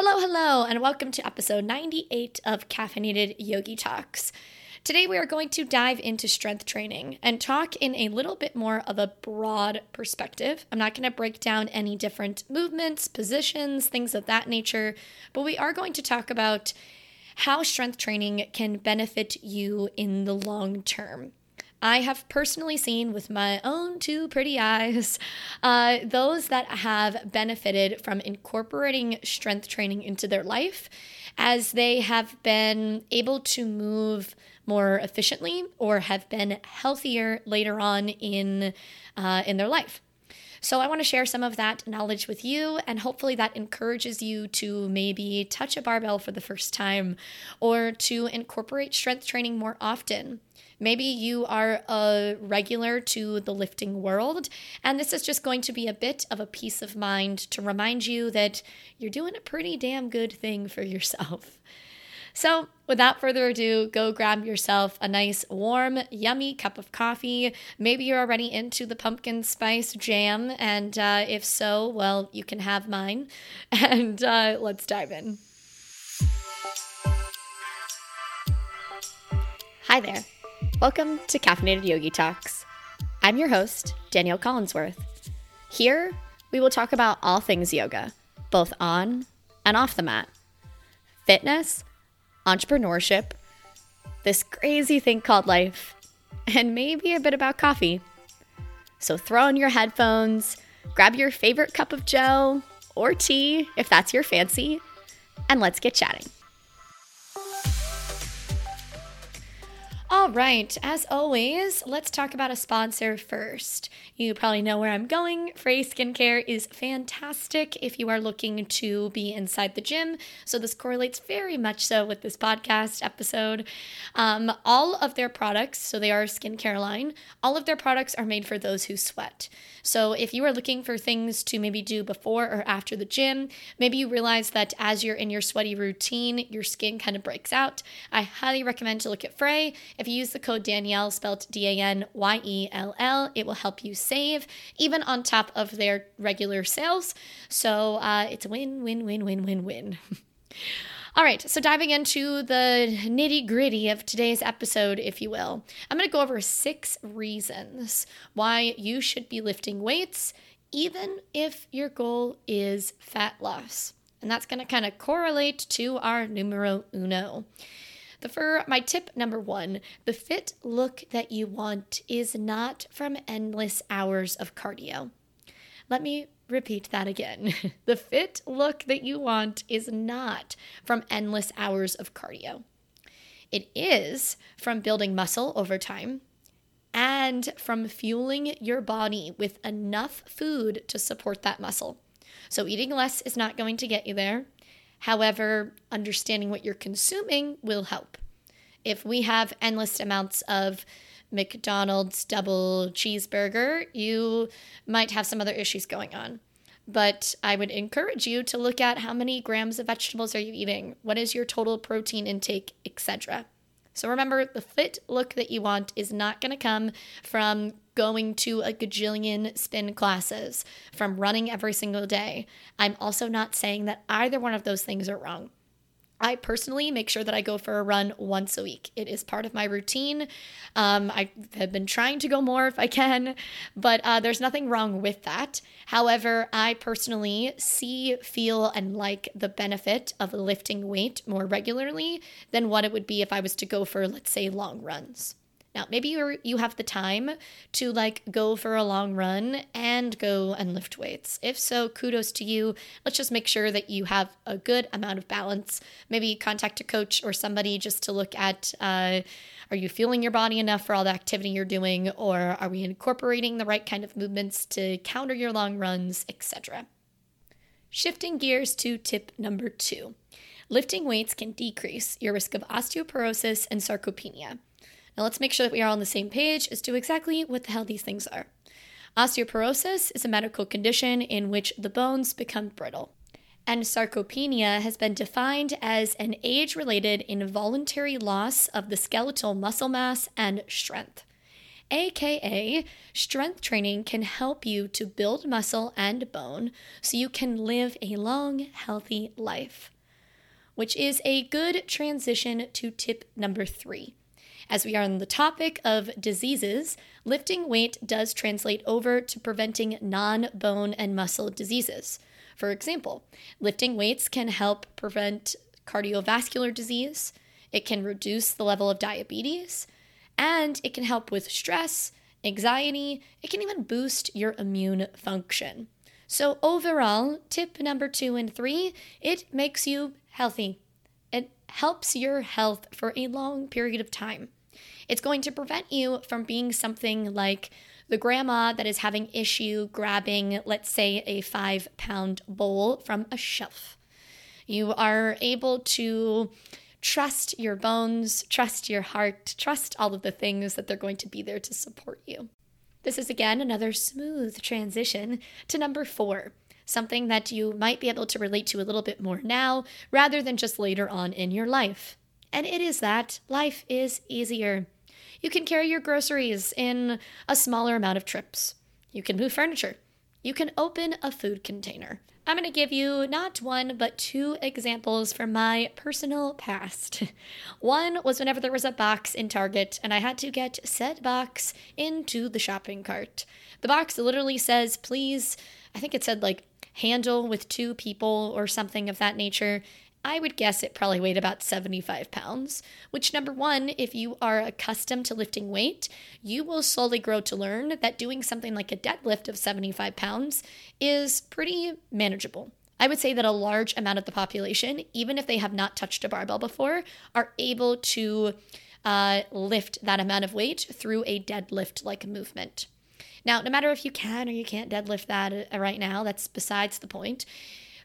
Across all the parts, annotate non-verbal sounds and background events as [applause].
Hello, hello, and welcome to episode 98 of Caffeinated Yogi Talks. Today, we are going to dive into strength training and talk in a little bit more of a broad perspective. I'm not going to break down any different movements, positions, things of that nature, but we are going to talk about how strength training can benefit you in the long term. I have personally seen with my own two pretty eyes uh, those that have benefited from incorporating strength training into their life as they have been able to move more efficiently or have been healthier later on in uh, in their life. So, I want to share some of that knowledge with you, and hopefully, that encourages you to maybe touch a barbell for the first time or to incorporate strength training more often. Maybe you are a regular to the lifting world, and this is just going to be a bit of a peace of mind to remind you that you're doing a pretty damn good thing for yourself. So, without further ado, go grab yourself a nice, warm, yummy cup of coffee. Maybe you're already into the pumpkin spice jam, and uh, if so, well, you can have mine. [laughs] And uh, let's dive in. Hi there. Welcome to Caffeinated Yogi Talks. I'm your host, Danielle Collinsworth. Here, we will talk about all things yoga, both on and off the mat fitness entrepreneurship, this crazy thing called life, and maybe a bit about coffee. So throw on your headphones, grab your favorite cup of joe or tea if that's your fancy, and let's get chatting. All right, as always, let's talk about a sponsor first. You probably know where I'm going. Frey Skincare is fantastic if you are looking to be inside the gym. So, this correlates very much so with this podcast episode. Um, all of their products, so they are a skincare line, all of their products are made for those who sweat. So, if you are looking for things to maybe do before or after the gym, maybe you realize that as you're in your sweaty routine, your skin kind of breaks out, I highly recommend to look at Frey if you use the code Danielle, spelled D A N Y E L L, it will help you save, even on top of their regular sales. So uh, it's a win, win, win, win, win, win. [laughs] All right, so diving into the nitty gritty of today's episode, if you will, I'm going to go over six reasons why you should be lifting weights, even if your goal is fat loss. And that's going to kind of correlate to our numero uno. The for my tip number one, the fit look that you want is not from endless hours of cardio. Let me repeat that again. [laughs] the fit look that you want is not from endless hours of cardio. It is from building muscle over time and from fueling your body with enough food to support that muscle. So, eating less is not going to get you there. However, understanding what you're consuming will help. If we have endless amounts of McDonald's double cheeseburger, you might have some other issues going on. But I would encourage you to look at how many grams of vegetables are you eating? What is your total protein intake, etc. So remember, the fit look that you want is not going to come from going to a gajillion spin classes, from running every single day. I'm also not saying that either one of those things are wrong. I personally make sure that I go for a run once a week. It is part of my routine. Um, I have been trying to go more if I can, but uh, there's nothing wrong with that. However, I personally see, feel, and like the benefit of lifting weight more regularly than what it would be if I was to go for, let's say, long runs. Now, maybe you you have the time to like go for a long run and go and lift weights. If so, kudos to you. Let's just make sure that you have a good amount of balance. Maybe contact a coach or somebody just to look at uh, are you feeling your body enough for all the activity you're doing, or are we incorporating the right kind of movements to counter your long runs, etc. Shifting gears to tip number two. Lifting weights can decrease your risk of osteoporosis and sarcopenia. Now let's make sure that we are on the same page as to exactly what the hell these things are. Osteoporosis is a medical condition in which the bones become brittle. And sarcopenia has been defined as an age related involuntary loss of the skeletal muscle mass and strength. AKA, strength training can help you to build muscle and bone so you can live a long, healthy life. Which is a good transition to tip number three. As we are on the topic of diseases, lifting weight does translate over to preventing non bone and muscle diseases. For example, lifting weights can help prevent cardiovascular disease, it can reduce the level of diabetes, and it can help with stress, anxiety, it can even boost your immune function. So, overall, tip number two and three, it makes you healthy. It helps your health for a long period of time. It's going to prevent you from being something like the grandma that is having issue grabbing, let's say, a five pound bowl from a shelf. You are able to trust your bones, trust your heart, trust all of the things that they're going to be there to support you. This is again another smooth transition to number four, something that you might be able to relate to a little bit more now rather than just later on in your life. And it is that life is easier. You can carry your groceries in a smaller amount of trips. You can move furniture. You can open a food container. I'm going to give you not one, but two examples from my personal past. [laughs] One was whenever there was a box in Target and I had to get said box into the shopping cart. The box literally says, please, I think it said like handle with two people or something of that nature. I would guess it probably weighed about 75 pounds, which, number one, if you are accustomed to lifting weight, you will slowly grow to learn that doing something like a deadlift of 75 pounds is pretty manageable. I would say that a large amount of the population, even if they have not touched a barbell before, are able to uh, lift that amount of weight through a deadlift like movement. Now, no matter if you can or you can't deadlift that uh, right now, that's besides the point.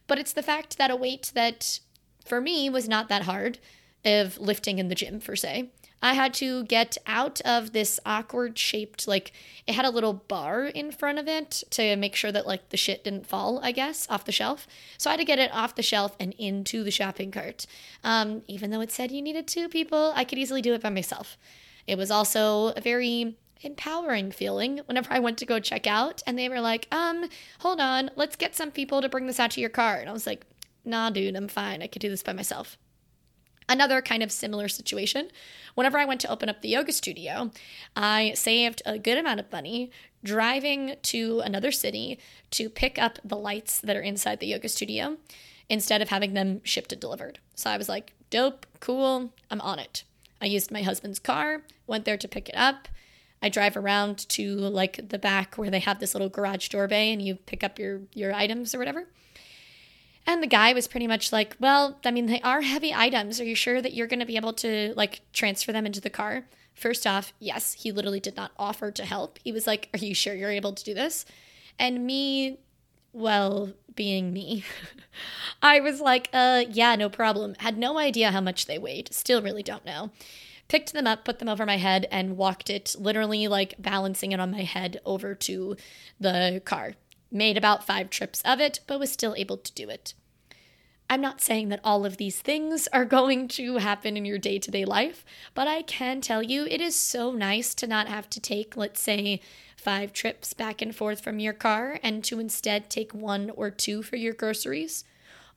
But it's the fact that a weight that for me was not that hard of lifting in the gym per se. I had to get out of this awkward shaped, like, it had a little bar in front of it to make sure that, like, the shit didn't fall, I guess, off the shelf. So I had to get it off the shelf and into the shopping cart. Um, even though it said you needed two people, I could easily do it by myself. It was also a very empowering feeling whenever I went to go check out and they were like, um, hold on, let's get some people to bring this out to your car. And I was like, nah, dude, I'm fine. I could do this by myself. Another kind of similar situation. Whenever I went to open up the yoga studio, I saved a good amount of money driving to another city to pick up the lights that are inside the yoga studio instead of having them shipped and delivered. So I was like, dope, cool, I'm on it. I used my husband's car, went there to pick it up. I drive around to like the back where they have this little garage door bay and you pick up your your items or whatever. And the guy was pretty much like, Well, I mean, they are heavy items. Are you sure that you're going to be able to like transfer them into the car? First off, yes, he literally did not offer to help. He was like, Are you sure you're able to do this? And me, well, being me, [laughs] I was like, uh, yeah, no problem. Had no idea how much they weighed. Still really don't know. Picked them up, put them over my head, and walked it, literally like balancing it on my head over to the car. Made about five trips of it, but was still able to do it. I'm not saying that all of these things are going to happen in your day to day life, but I can tell you it is so nice to not have to take, let's say, five trips back and forth from your car and to instead take one or two for your groceries,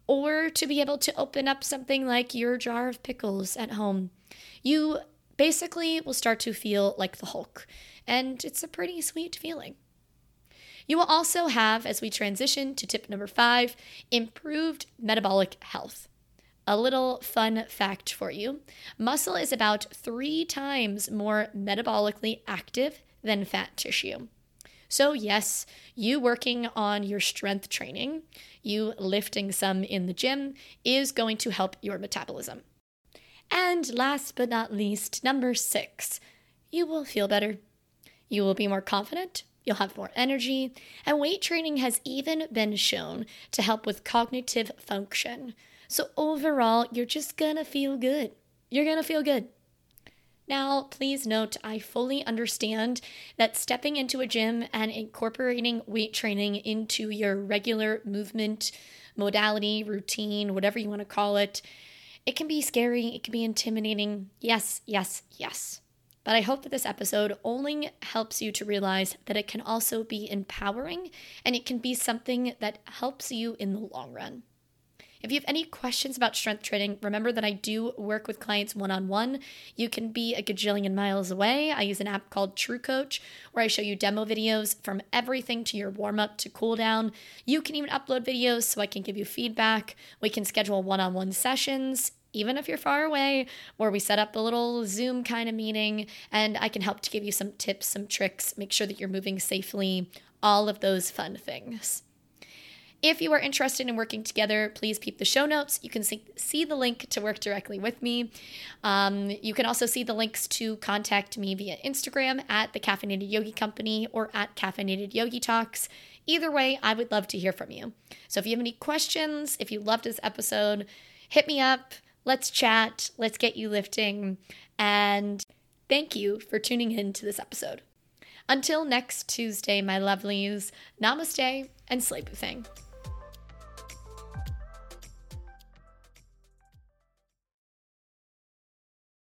or to be able to open up something like your jar of pickles at home. You basically will start to feel like the Hulk, and it's a pretty sweet feeling. You will also have, as we transition to tip number five, improved metabolic health. A little fun fact for you muscle is about three times more metabolically active than fat tissue. So, yes, you working on your strength training, you lifting some in the gym, is going to help your metabolism. And last but not least, number six, you will feel better. You will be more confident, You'll have more energy, and weight training has even been shown to help with cognitive function. So, overall, you're just gonna feel good. You're gonna feel good. Now, please note, I fully understand that stepping into a gym and incorporating weight training into your regular movement, modality, routine, whatever you want to call it, it can be scary, it can be intimidating. Yes, yes, yes. But I hope that this episode only helps you to realize that it can also be empowering and it can be something that helps you in the long run. If you have any questions about strength training, remember that I do work with clients one on one. You can be a gajillion miles away. I use an app called TrueCoach where I show you demo videos from everything to your warm up to cool down. You can even upload videos so I can give you feedback. We can schedule one on one sessions even if you're far away, where we set up a little Zoom kind of meeting and I can help to give you some tips, some tricks, make sure that you're moving safely, all of those fun things. If you are interested in working together, please peep the show notes. You can see, the link to work directly with me. Um, you can also see the links to contact me via Instagram at the Caffeinated Yogi Company or at Caffeinated Yogi Talks. Either way, I would love to hear from you. So if you have any questions, if you loved this episode, hit me up. Let's chat. Let's get you lifting. And thank you for tuning in to this episode. Until next Tuesday, my lovelies, namaste and sleep thing.